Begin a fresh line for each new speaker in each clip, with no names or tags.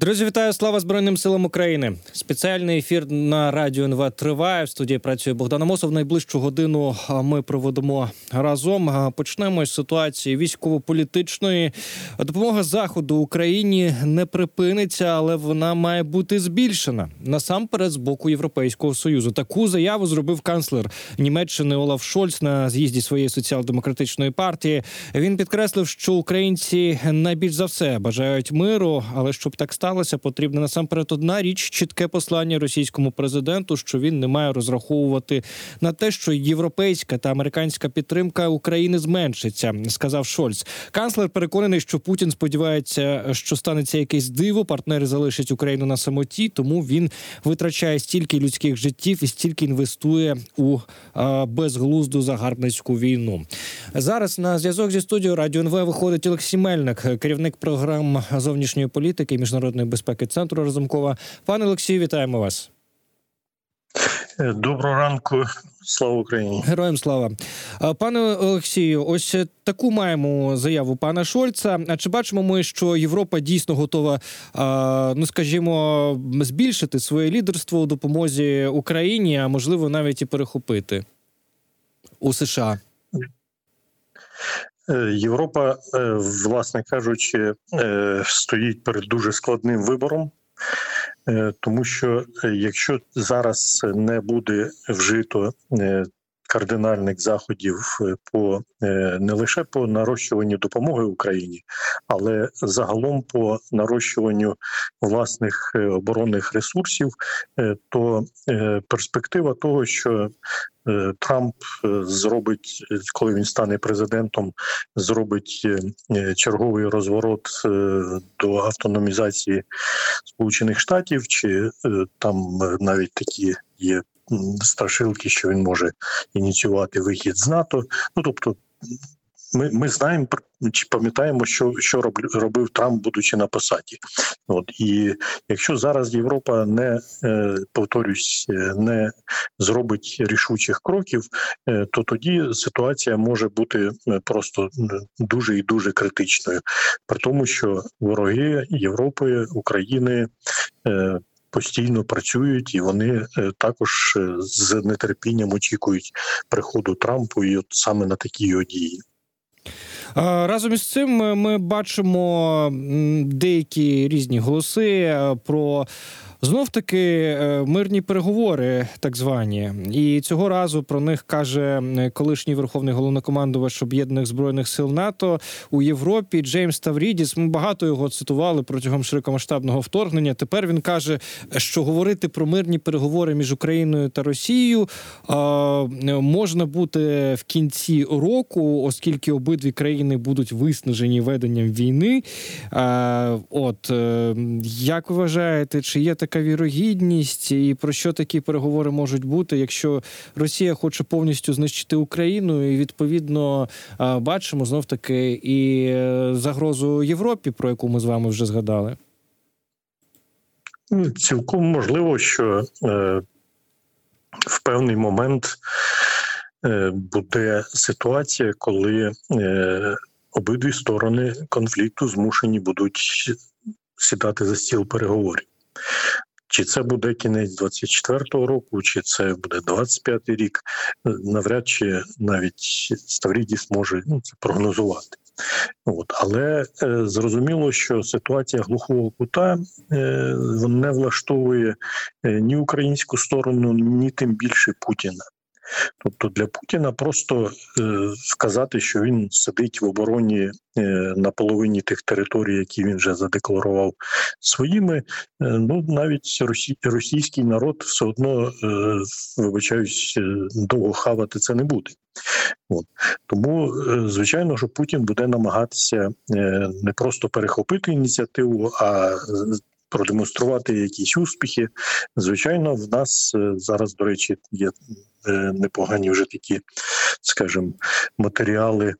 Друзі, вітаю! Слава Збройним силам України! Спеціальний ефір на радіо НВ триває. В студії працює Богдан Амосов. Найближчу годину ми проводимо разом. Почнемо з ситуації військово-політичної. Допомога заходу Україні не припиниться, але вона має бути збільшена насамперед з боку Європейського союзу. Таку заяву зробив канцлер Німеччини Олаф Шольц на з'їзді своєї соціал-демократичної партії. Він підкреслив, що українці найбільш за все бажають миру, але щоб так стало, сталося, потрібна насамперед одна річ чітке послання російському президенту, що він не має розраховувати на те, що європейська та американська підтримка України зменшиться, сказав Шольц. Канцлер переконаний, що Путін сподівається, що станеться якесь диво. Партнери залишать Україну на самоті, тому він витрачає стільки людських життів і стільки інвестує у безглузду загарбницьку війну. Зараз на зв'язок зі студією Радіо НВ виходить Олексій Мельник, керівник програм зовнішньої політики і міжнародної міжнародної безпеки центру Разумкова. Пане Олексію, вітаємо вас.
Доброго ранку, слава Україні,
героям слава пане Олексію. Ось таку маємо заяву пана Шольца. А чи бачимо ми, що Європа дійсно готова, ну скажімо, збільшити своє лідерство у допомозі Україні, а можливо навіть і перехопити у США?
Е, Європа, е, власне кажучи, е, стоїть перед дуже складним вибором, тому що якщо зараз не буде вжито кардинальних заходів по не лише по нарощуванню допомоги Україні, але загалом по нарощуванню власних оборонних ресурсів, то перспектива того, що Е, Трамп е, зробить, коли він стане президентом, зробить е, черговий розворот до автономізації Сполучених Штатів, чи там навіть такі є страшилки, що він може ініціювати вихід з НАТО. Ну тобто ми ми знаємо чи пам'ятаємо, що що робив Трамп, будучи на посаді. От і якщо зараз Європа не е, повторюсь, е, не зробить рішучих кроків, е, то тоді ситуація може бути просто дуже і дуже критичною, при тому, що вороги Європи, України. Постійно працюють і вони також з нетерпінням очікують приходу Трампу, і от саме на такі його дії.
Разом із цим ми бачимо деякі різні голоси е, про Знов таки е, мирні переговори, так звані, і цього разу про них каже колишній верховний головнокомандувач об'єднаних збройних сил НАТО у Європі Джеймс Таврідіс. Ми багато його цитували протягом широкомасштабного вторгнення. Тепер він каже, що говорити про мирні переговори між Україною та Росією можна бути в кінці року, оскільки обидві країни будуть виснажені веденням війни. От е, як ви вважаєте, чи є так? Така вірогідність, і про що такі переговори можуть бути, якщо Росія хоче повністю знищити Україну, і відповідно бачимо знов таки і е, загрозу Європі, про яку ми з вами вже згадали?
Ну, цілком можливо, що е, в певний момент е, буде ситуація, коли е, обидві сторони конфлікту змушені будуть сідати за стіл переговорів. Чи це буде кінець 24-го року, чи це буде 25-й рік, навряд чи навіть Ставрідіс може ну, це прогнозувати. От. Але е, зрозуміло, що ситуація глухого кута е, не влаштовує е, ні українську сторону, ні тим більше Путіна. Тобто для Путіна просто е, сказати, що він сидить в обороні е, на половині тих територій, які він вже задекларував своїми. Е, ну навіть росі, російський народ все одно вибачаюсь, довго хавати це не буде. От. Тому, звичайно, що Путін буде намагатися не просто перехопити ініціативу, а продемонструвати якісь успіхи. Звичайно, в нас зараз, до речі, є непогані вже такі, скажімо, матеріали,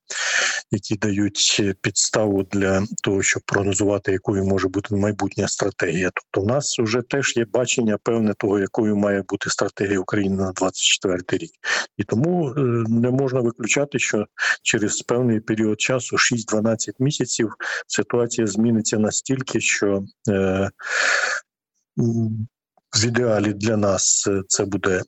які дають підставу для того, щоб прогнозувати, якою може бути майбутня стратегія. Тобто, в нас вже теж є бачення певне того, якою має бути стратегія України на 24 рік, і тому не можна виключати, що через певний період часу, 6-12 місяців, ситуація зміниться настільки, що е, в ідеалі для нас це буде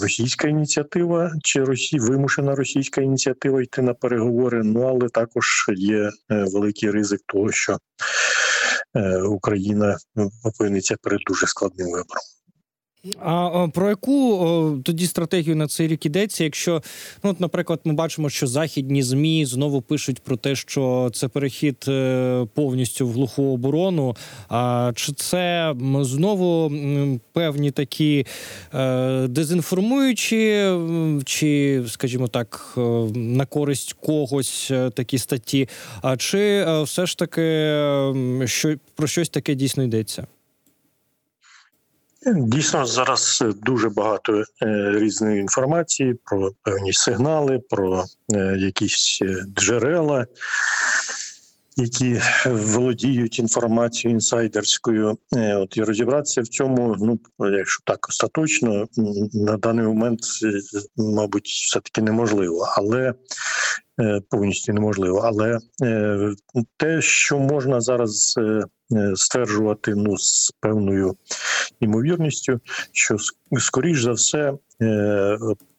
російська ініціатива чи Росі... вимушена російська ініціатива йти на переговори. Ну але також є великий ризик того, що Україна опиниться перед дуже складним вибором.
А про яку тоді стратегію на цей рік ідеться? Якщо ну, от, наприклад, ми бачимо, що західні змі знову пишуть про те, що це перехід е, повністю в глуху оборону. А чи це знову певні такі е, дезінформуючі, чи, скажімо так, е, на користь когось такі статті? А чи все ж таки що про щось таке дійсно йдеться?
Дійсно, зараз дуже багато е, різної інформації про певні сигнали, про е, якісь джерела, які володіють інформацією інсайдерською. Е, от і розібратися в цьому, ну якщо так остаточно, на даний момент, мабуть, все таки неможливо, але повністю неможливо. Але те, що можна зараз стверджувати, ну з певною імовірністю, що скоріш за все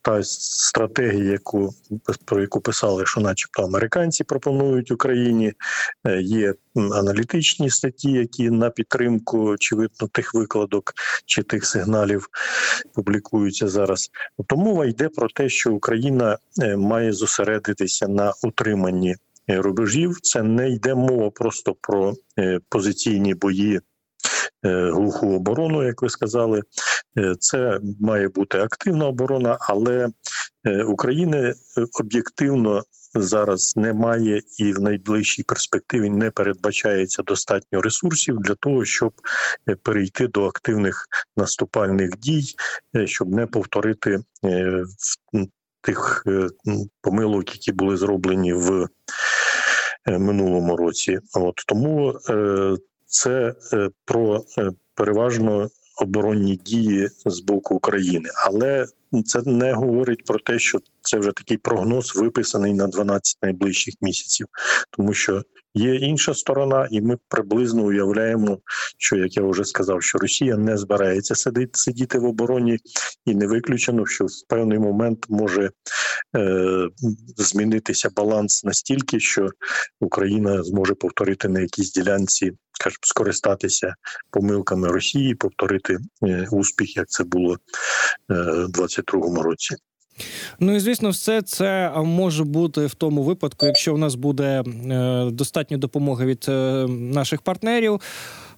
та стратегія, яку про яку писали, що, начебто, американці пропонують Україні, є аналітичні статті, які на підтримку очевидно тих викладок чи тих сигналів публікуються зараз. Тобто мова йде про те, що Україна має зосередитися на утриманні рубежів. Це не йде мова просто про позиційні бої. Глуху оборону, як ви сказали, це має бути активна оборона, але України об'єктивно зараз немає і в найближчій перспективі не передбачається достатньо ресурсів для того, щоб перейти до активних наступальних дій, щоб не повторити тих помилок, які були зроблені в минулому році. От тому це про переважно оборонні дії з боку України, але це не говорить про те, що це вже такий прогноз виписаний на 12 найближчих місяців, тому що є інша сторона, і ми приблизно уявляємо, що як я вже сказав, що Росія не збирається сидіти сидіти в обороні, і не виключено, що в певний момент може е, змінитися баланс настільки, що Україна зможе повторити на якійсь ділянці, скористатися помилками Росії, повторити е, успіх, як це було е, в 22-му році.
Ну і звісно, все це може бути в тому випадку, якщо в нас буде е, достатньо допомоги від наших партнерів.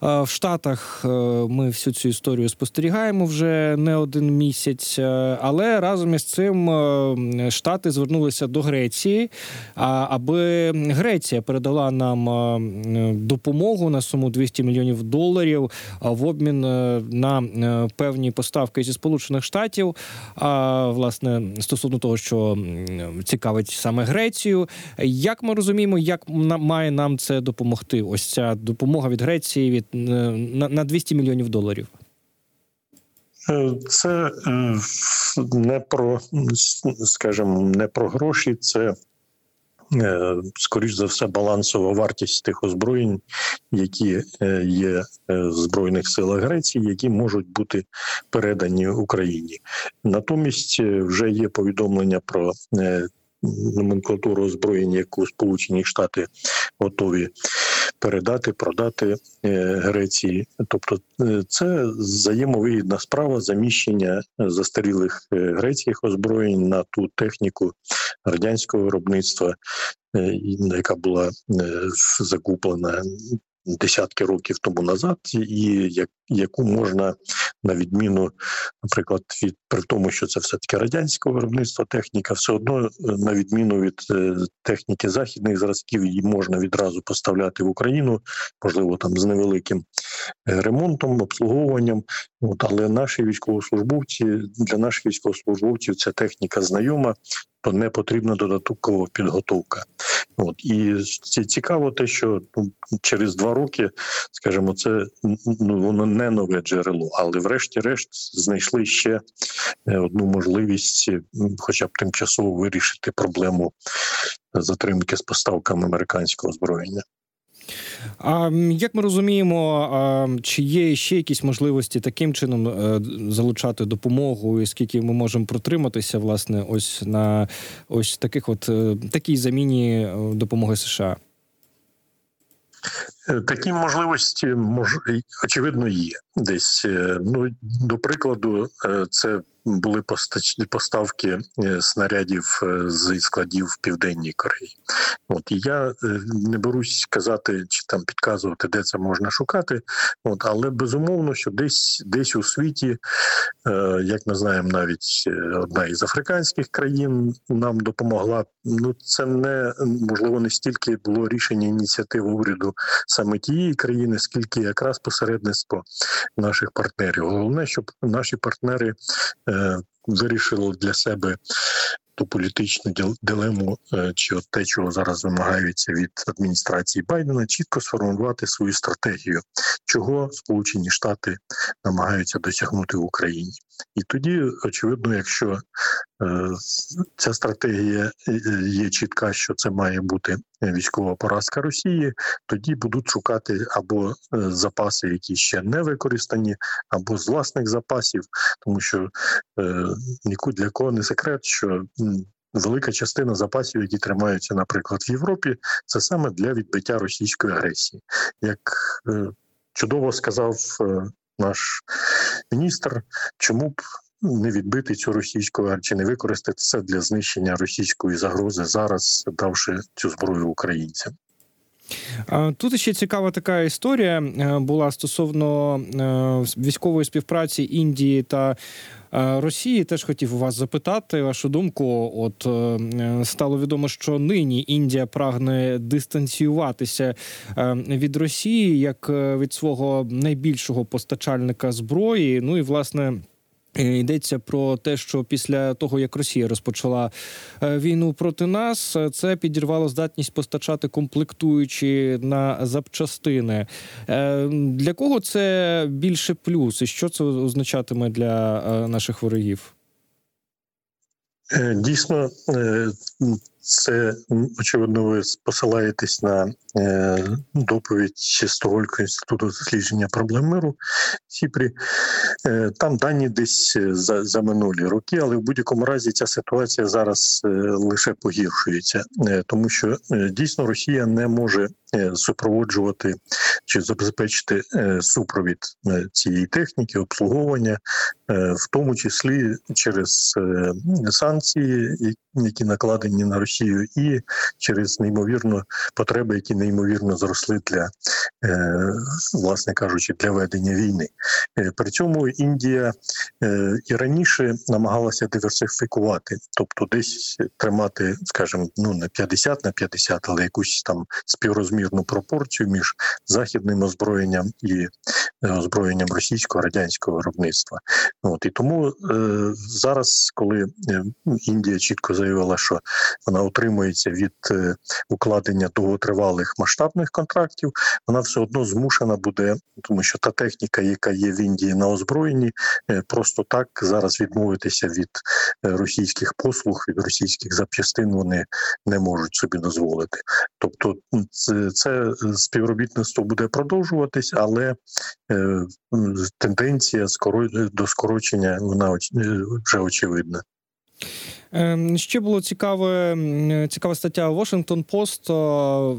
В Штатах е, ми всю цю історію спостерігаємо вже не один місяць, е, але разом із цим е, Штати звернулися до Греції, аби Греція передала нам допомогу на суму 200 мільйонів доларів в обмін на певні поставки зі Сполучених Штатів. А власне стосовно того, що цікавить саме Грецію, як ми розуміємо, як має нам це допомогти? Ось ця допомога від Греції від на 200 мільйонів доларів?
Е, це е, не про, скажімо, не про гроші, це е, скоріш за все балансова вартість тих озброєнь, які є в збройних силах Греції, які можуть бути передані Україні. Натомість вже є повідомлення про номенклатуру озброєння, яку Сполучені Штати готові передати, продати е, Греції. Тобто, е, це взаємовигідна справа заміщення застарілих е, грецьких озброєнь на ту техніку радянського виробництва, яка була закуплена десятки років тому назад, і як яку можна на відміну, наприклад, від при тому, що це все таки радянське виробництво, техніка, все одно на відміну від е, техніки західних зразків, її можна відразу поставляти в Україну, можливо, там з невеликим е, ремонтом, обслуговуванням. От, але наші військовослужбовці для наших військовослужбовців ця техніка знайома, то не потрібна додаткова підготовка. От і цікаво, те, що ну, через два роки, скажімо, це ну воно не нове джерело, але врешті-решт знайшли ще е, одну можливість, хоча б тимчасово вирішити проблему затримки з поставками американського озброєння.
А як ми розуміємо, чи є ще якісь можливості таким чином е, залучати допомогу, і скільки ми можемо протриматися, власне, ось на ось таких, от е, такій заміні е, допомоги США?
Такі можливості мож очевидно є десь. Ну до прикладу, це були постач- поставки е, снарядів е, з складів південній Кореї. От і я е, не берусь казати чи там підказувати, де це можна шукати. От але безумовно, що десь десь у світі, як ми знаємо, навіть одна із африканських країн нам допомогла. Ну це не можливо не стільки було рішення ініціативи уряду саме тієї країни, скільки якраз посередництво наших партнерів. Головне, щоб наші партнери вирішили для себе ту політичну дилему, е, чи от те, чого зараз вимагаються від адміністрації Байдена, чітко сформувати свою стратегію, чого Сполучені Штати намагаються досягнути в Україні. І тоді, очевидно, якщо е, ця стратегія е, є чітка, що це має бути військова поразка Росії, тоді будуть шукати або е, запаси, які ще не використані, або з власних запасів, тому що е, нікуди для кого не секрет, що велика частина запасів, які тримаються, наприклад, в Європі, це саме для відбиття російської агресії. Як е, чудово сказав е, наш міністр, чому б не відбити цю російську чи не використати це для знищення російської загрози зараз, давши цю зброю українцям.
Тут ще цікава така історія е, була стосовно е, військової співпраці Індії та е, Росії. Теж хотів у вас запитати вашу думку. От стало відомо, що нині Індія прагне дистанціюватися від Росії як від свого найбільшого постачальника зброї. Ну і власне. Е, Йдеться про те, що після того, як Росія розпочала е, війну проти нас, це підірвало здатність постачати комплектуючі на запчастини. Е, Для кого це більше плюс, і що це означатиме для наших ворогів?
Дійсно, це очевидно, ви посилаєтесь на е, доповідь Стокгольмського інституту дослідження проблем миру Сіпрі. Е, Там дані десь е, за, за минулі роки, але в будь-якому разі ця ситуація зараз лише погіршується, тому що дійсно Росія не може супроводжувати чи забезпечити супровід цієї техніки, обслуговування, в тому числі через санкції, які накладені на Росію, і через неймовірно потреби, які неймовірно зросли для е, власне кажучи, для ведення війни. Е, При цьому Індія е, і раніше намагалася диверсифікувати, тобто десь тримати, скажімо, ну не 50 на 50, але якусь там співрозмірну пропорцію між західним озброєнням і озброєнням російського радянського виробництва. От і тому зараз, коли Індія чітко заявила, що вона утримується від е, укладення довготривалих масштабних контрактів, вона все одно змушена буде, тому що та техніка, яка є в Індії на озброєнні, е, просто так зараз відмовитися від е, російських послуг, від російських запчастин вони не можуть собі дозволити. Тобто, це, співробітництво буде продовжуватись, але тенденція до скорочення вона вже очевидна.
Ем, Ще було цікаве, цікава стаття Washington Post.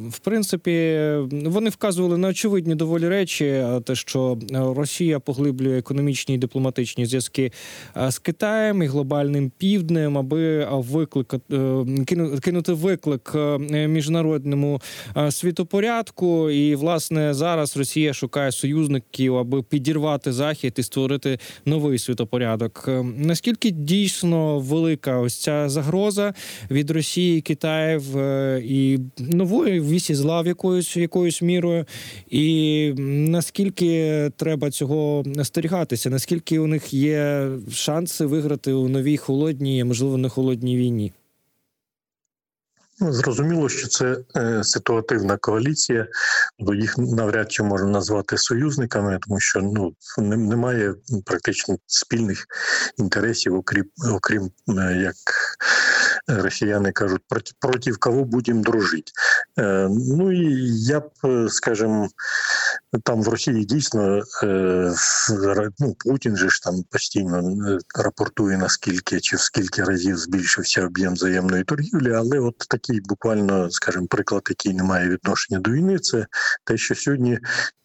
В принципі, вони вказували на очевидні доволі речі, те, що е, Росія поглиблює економічні і дипломатичні зв'язки е, з Китаєм і глобальним півднем, аби е, викликати кину- кинути виклик міжнародному світопорядку. І власне зараз Росія шукає союзників, аби підірвати захід і створити новий світопорядок. Е, Наскільки дійсно велика ось ця загроза від Росії, Китаїв е, і нової вісі зла в якоюсь якоюсь мірою. І наскільки треба цього остерігатися? Наскільки у них є шанси виграти у новій холодній, можливо, не холодній війні?
Ну, Зрозуміло, що це е, ситуативна коаліція, бо їх навряд чи можна назвати союзниками, тому що ну немає практично спільних інтересів, окрім окрім е, як росіяни кажуть, проти, проти кого будемо дружити. Е, ну і я б, скажімо, там в Росії дійсно ну, Путін же ж там постійно рапортує наскільки чи в скільки разів збільшився об'єм взаємної торгівлі, але от такий буквально, скажімо, приклад, який не має відношення до війни, це те, що сьогодні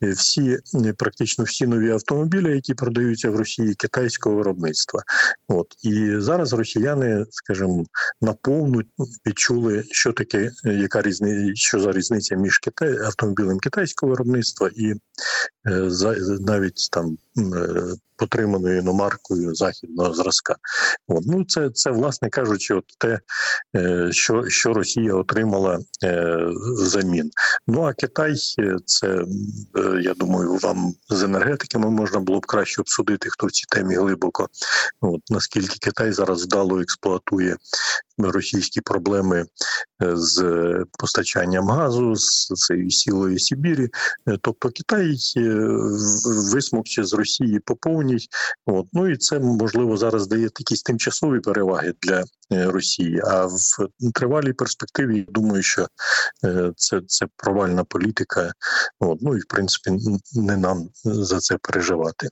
е, всі практично всі нові автомобілі, які продаються в Росії, китайського виробництва. От і зараз росіяни, скажімо, наповну відчули, що таке, яка різниця, що за різниця між Китай автомобілем китайського виробництва і е, навіть там е, потриманою іномаркою західного зразка. От. Ну це це, власне кажучи, от те, е, що що Росія отримала е, взамін. Ну а Китай, е, це е, я думаю, вам з енергетиками можна було б краще обсудити, хто в цій темі глибоко. От наскільки Китай зараз вдало експлуатує російські проблеми е, з постачанням газу з цієї сілої Сибірі. Е, тобто Китай висмокче з Росії по. От. Ну і це можливо зараз дає якісь тимчасові переваги для е, Росії. А в тривалій перспективі я думаю, що це це провальна політика. От. Ну і в принципі не нам за це переживати.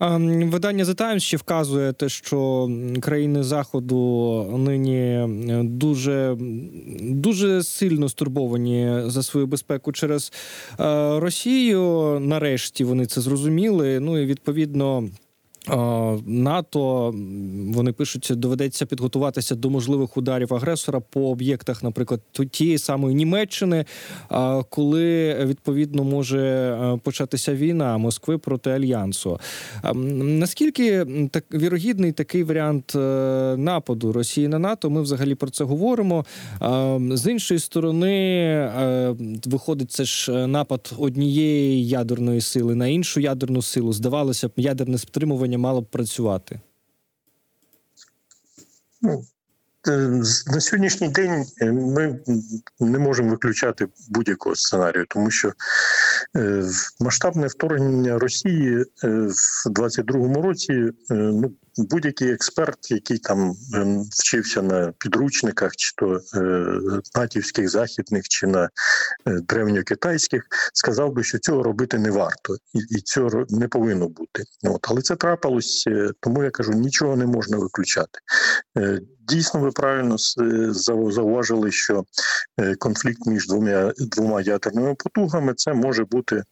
Видання The Times ще вказує те, що країни заходу нині е, дуже дуже сильно стурбовані за свою безпеку через е, Росію. Нарешті вони це зрозуміли. Ну і відповідно. НАТО вони пишуть, доведеться підготуватися до можливих ударів агресора по об'єктах, наприклад, тієї самої Німеччини, коли відповідно може е, початися війна Москви проти альянсу. Наскільки так вірогідний такий варіант е, нападу Росії на НАТО? Ми взагалі про це говоримо. З іншої сторони, е, виходить це ж напад однієї ядерної сили на іншу ядерну силу. Здавалося б, ядерне стримування мало б працювати?
Ну, е, на сьогоднішній день е, ми не можемо виключати будь-якого сценарію, тому що е, масштабне вторгнення Росії в 22-му році ну будь-який експерт, який там ем, вчився на підручниках, чи то е, натівських західних, чи на е, древньокитайських, сказав би, що цього робити не варто, і цього не повинно бути. От але це трапилось, е, тому я кажу, нічого не можна виключати. Дійсно, ви правильно зауважили, що конфлікт між двома двома ядерними потугами це може бути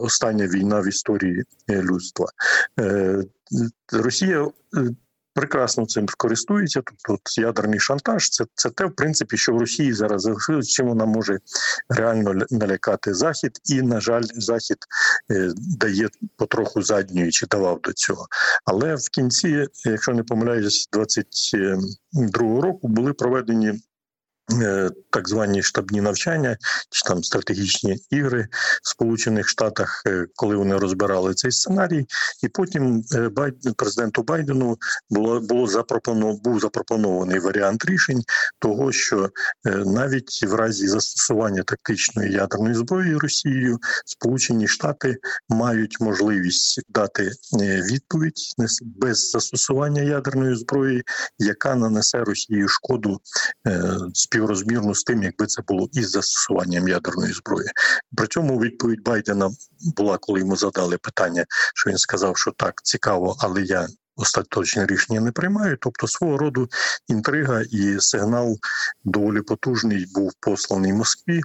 остання війна в історії людства. Росія е, прекрасно цим користується. Тобто от ядерний шантаж, це це те, в принципі, що в Росії зараз залишилось, чим вона може реально налякати захід, і на жаль, захід е, дає потроху задньої чи давав до цього. Але в кінці, якщо не помиляюсь, 22-го року були проведені Е, так звані штабні навчання чи там стратегічні ігри в Сполучених Штатах, е, коли вони розбирали цей сценарій, і потім е, президенту Байдену було було запропоновано був запропонований варіант рішень того, що навіть в разі застосування тактичної ядерної зброї Росією Сполучені Штати мають можливість дати відповідь без застосування ядерної зброї, яка нанесе Росії шкоду спів співрозмірну з тим, якби це було із застосуванням ядерної зброї. При цьому відповідь Байдена була, коли йому задали питання, що він сказав, що так цікаво, але я. Остаточне рішення не приймаю, тобто свого роду інтрига і сигнал доволі потужний був посланий Москві.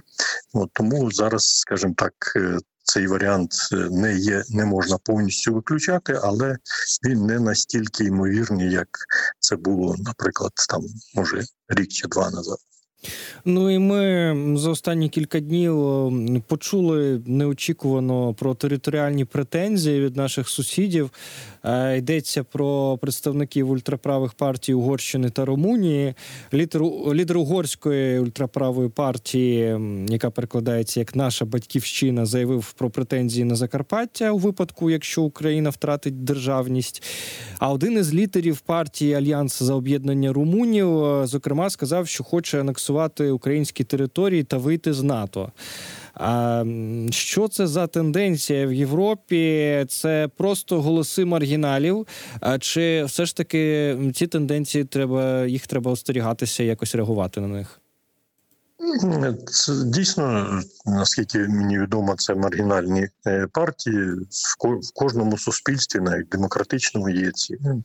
От Тому зараз, скажімо так, е, цей варіант е, не є, не можна повністю виключати, але він не настільки ймовірний, як це було, наприклад, там може рік чи два назад.
Ну і ми за останні кілька днів почули неочікувано про територіальні претензії від наших сусідів. Е, Йдеться про представників ультраправих партій Угорщини та Румунії. Лідер, лідер угорської ультраправої партії, яка перекладається як наша батьківщина, заявив про претензії на Закарпаття у випадку, якщо Україна втратить державність. А один із лідерів партії Альянс за об'єднання румунів, е, зокрема, сказав, що хоче анексувати українські території та вийти з НАТО. А що це за тенденція в Європі? Це просто голоси маргіналів. А чи все ж таки ці тенденції треба їх треба остерігатися, якось реагувати на них?
Це дійсно, наскільки мені відомо, це маргінальні е, партії. В кожному суспільстві, навіть демократичному, є ці ну,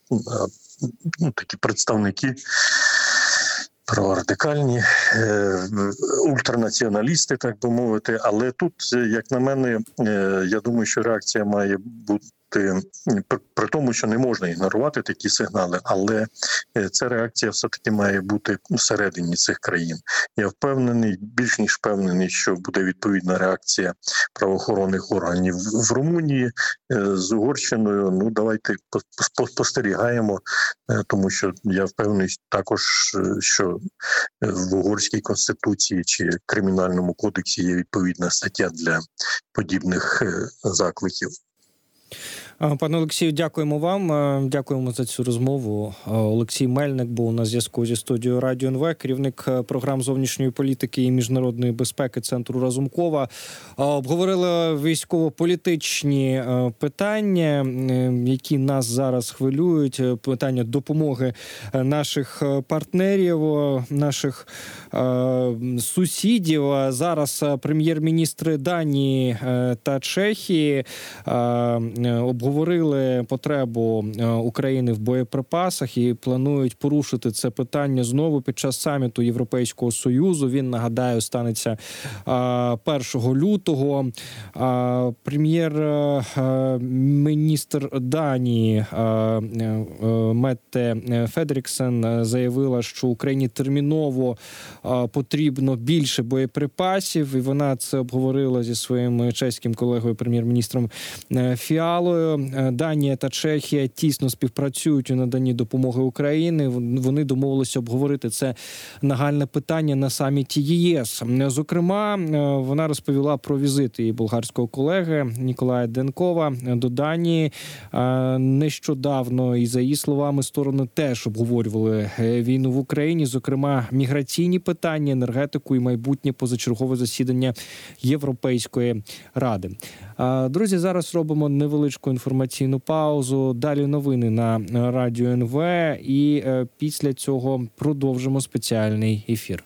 ну, такі представники. Праворадикальні радикальні ультранаціоналісти, так би мовити. Але тут, е, як на мене, е, я думаю, що реакція має бути при, при тому, що не можна ігнорувати такі сигнали, але е, ця реакція все таки має бути всередині цих країн. Я впевнений, більш ніж впевнений, що буде відповідна реакція правоохоронних органів в Румунії е, з Угорщиною. Ну давайте по- по- спостерігаємо, е, тому що я впевнений також, що в угорській конституції чи кримінальному кодексі є відповідна стаття для подібних закликів.
А, Пане Олексію, дякуємо вам. Е, Дякуємо за цю розмову. Е, Олексій Мельник був на зв'язку зі студією Радіо НВ, керівник е, програм зовнішньої політики і міжнародної безпеки Центру Разумкова. Е, Обговорили військово-політичні е, питання, е, які нас зараз хвилюють. е, Питання допомоги е, наших е, партнерів, е, наших е, сусідів. Зараз е, прем'єр-міністри Данії е, та Чехії е, е, обговорили потребу е, України в боєприпасах і планують порушити це питання знову під час саміту Європейського союзу. Він нагадаю станеться е, 1 лютого. Е, Прем'єр-міністр Данії е, е, Метте Федріксен е, заявила, що Україні терміново е, потрібно більше боєприпасів, і вона це обговорила зі своїм чеським колегою, прем'єр-міністром е, Фіалою. Е, Данія та Чехія тісно співпрацюють у наданні допомоги Україні. Вон- Вони домовилися обговорити це нагальне питання на саміті ЄС. Зокрема, е, вона розповіла про візит її болгарського колеги Ніколая Денкова е, до Данії. Нещодавно, і за її словами, сторони теж обговорювали війну в Україні, зокрема міграційні питання, енергетику і майбутнє позачергове засідання Європейської ради. Друзі, зараз робимо невеличку інформаційну паузу. Далі новини на радіо НВ, і е, після цього продовжимо спеціальний ефір.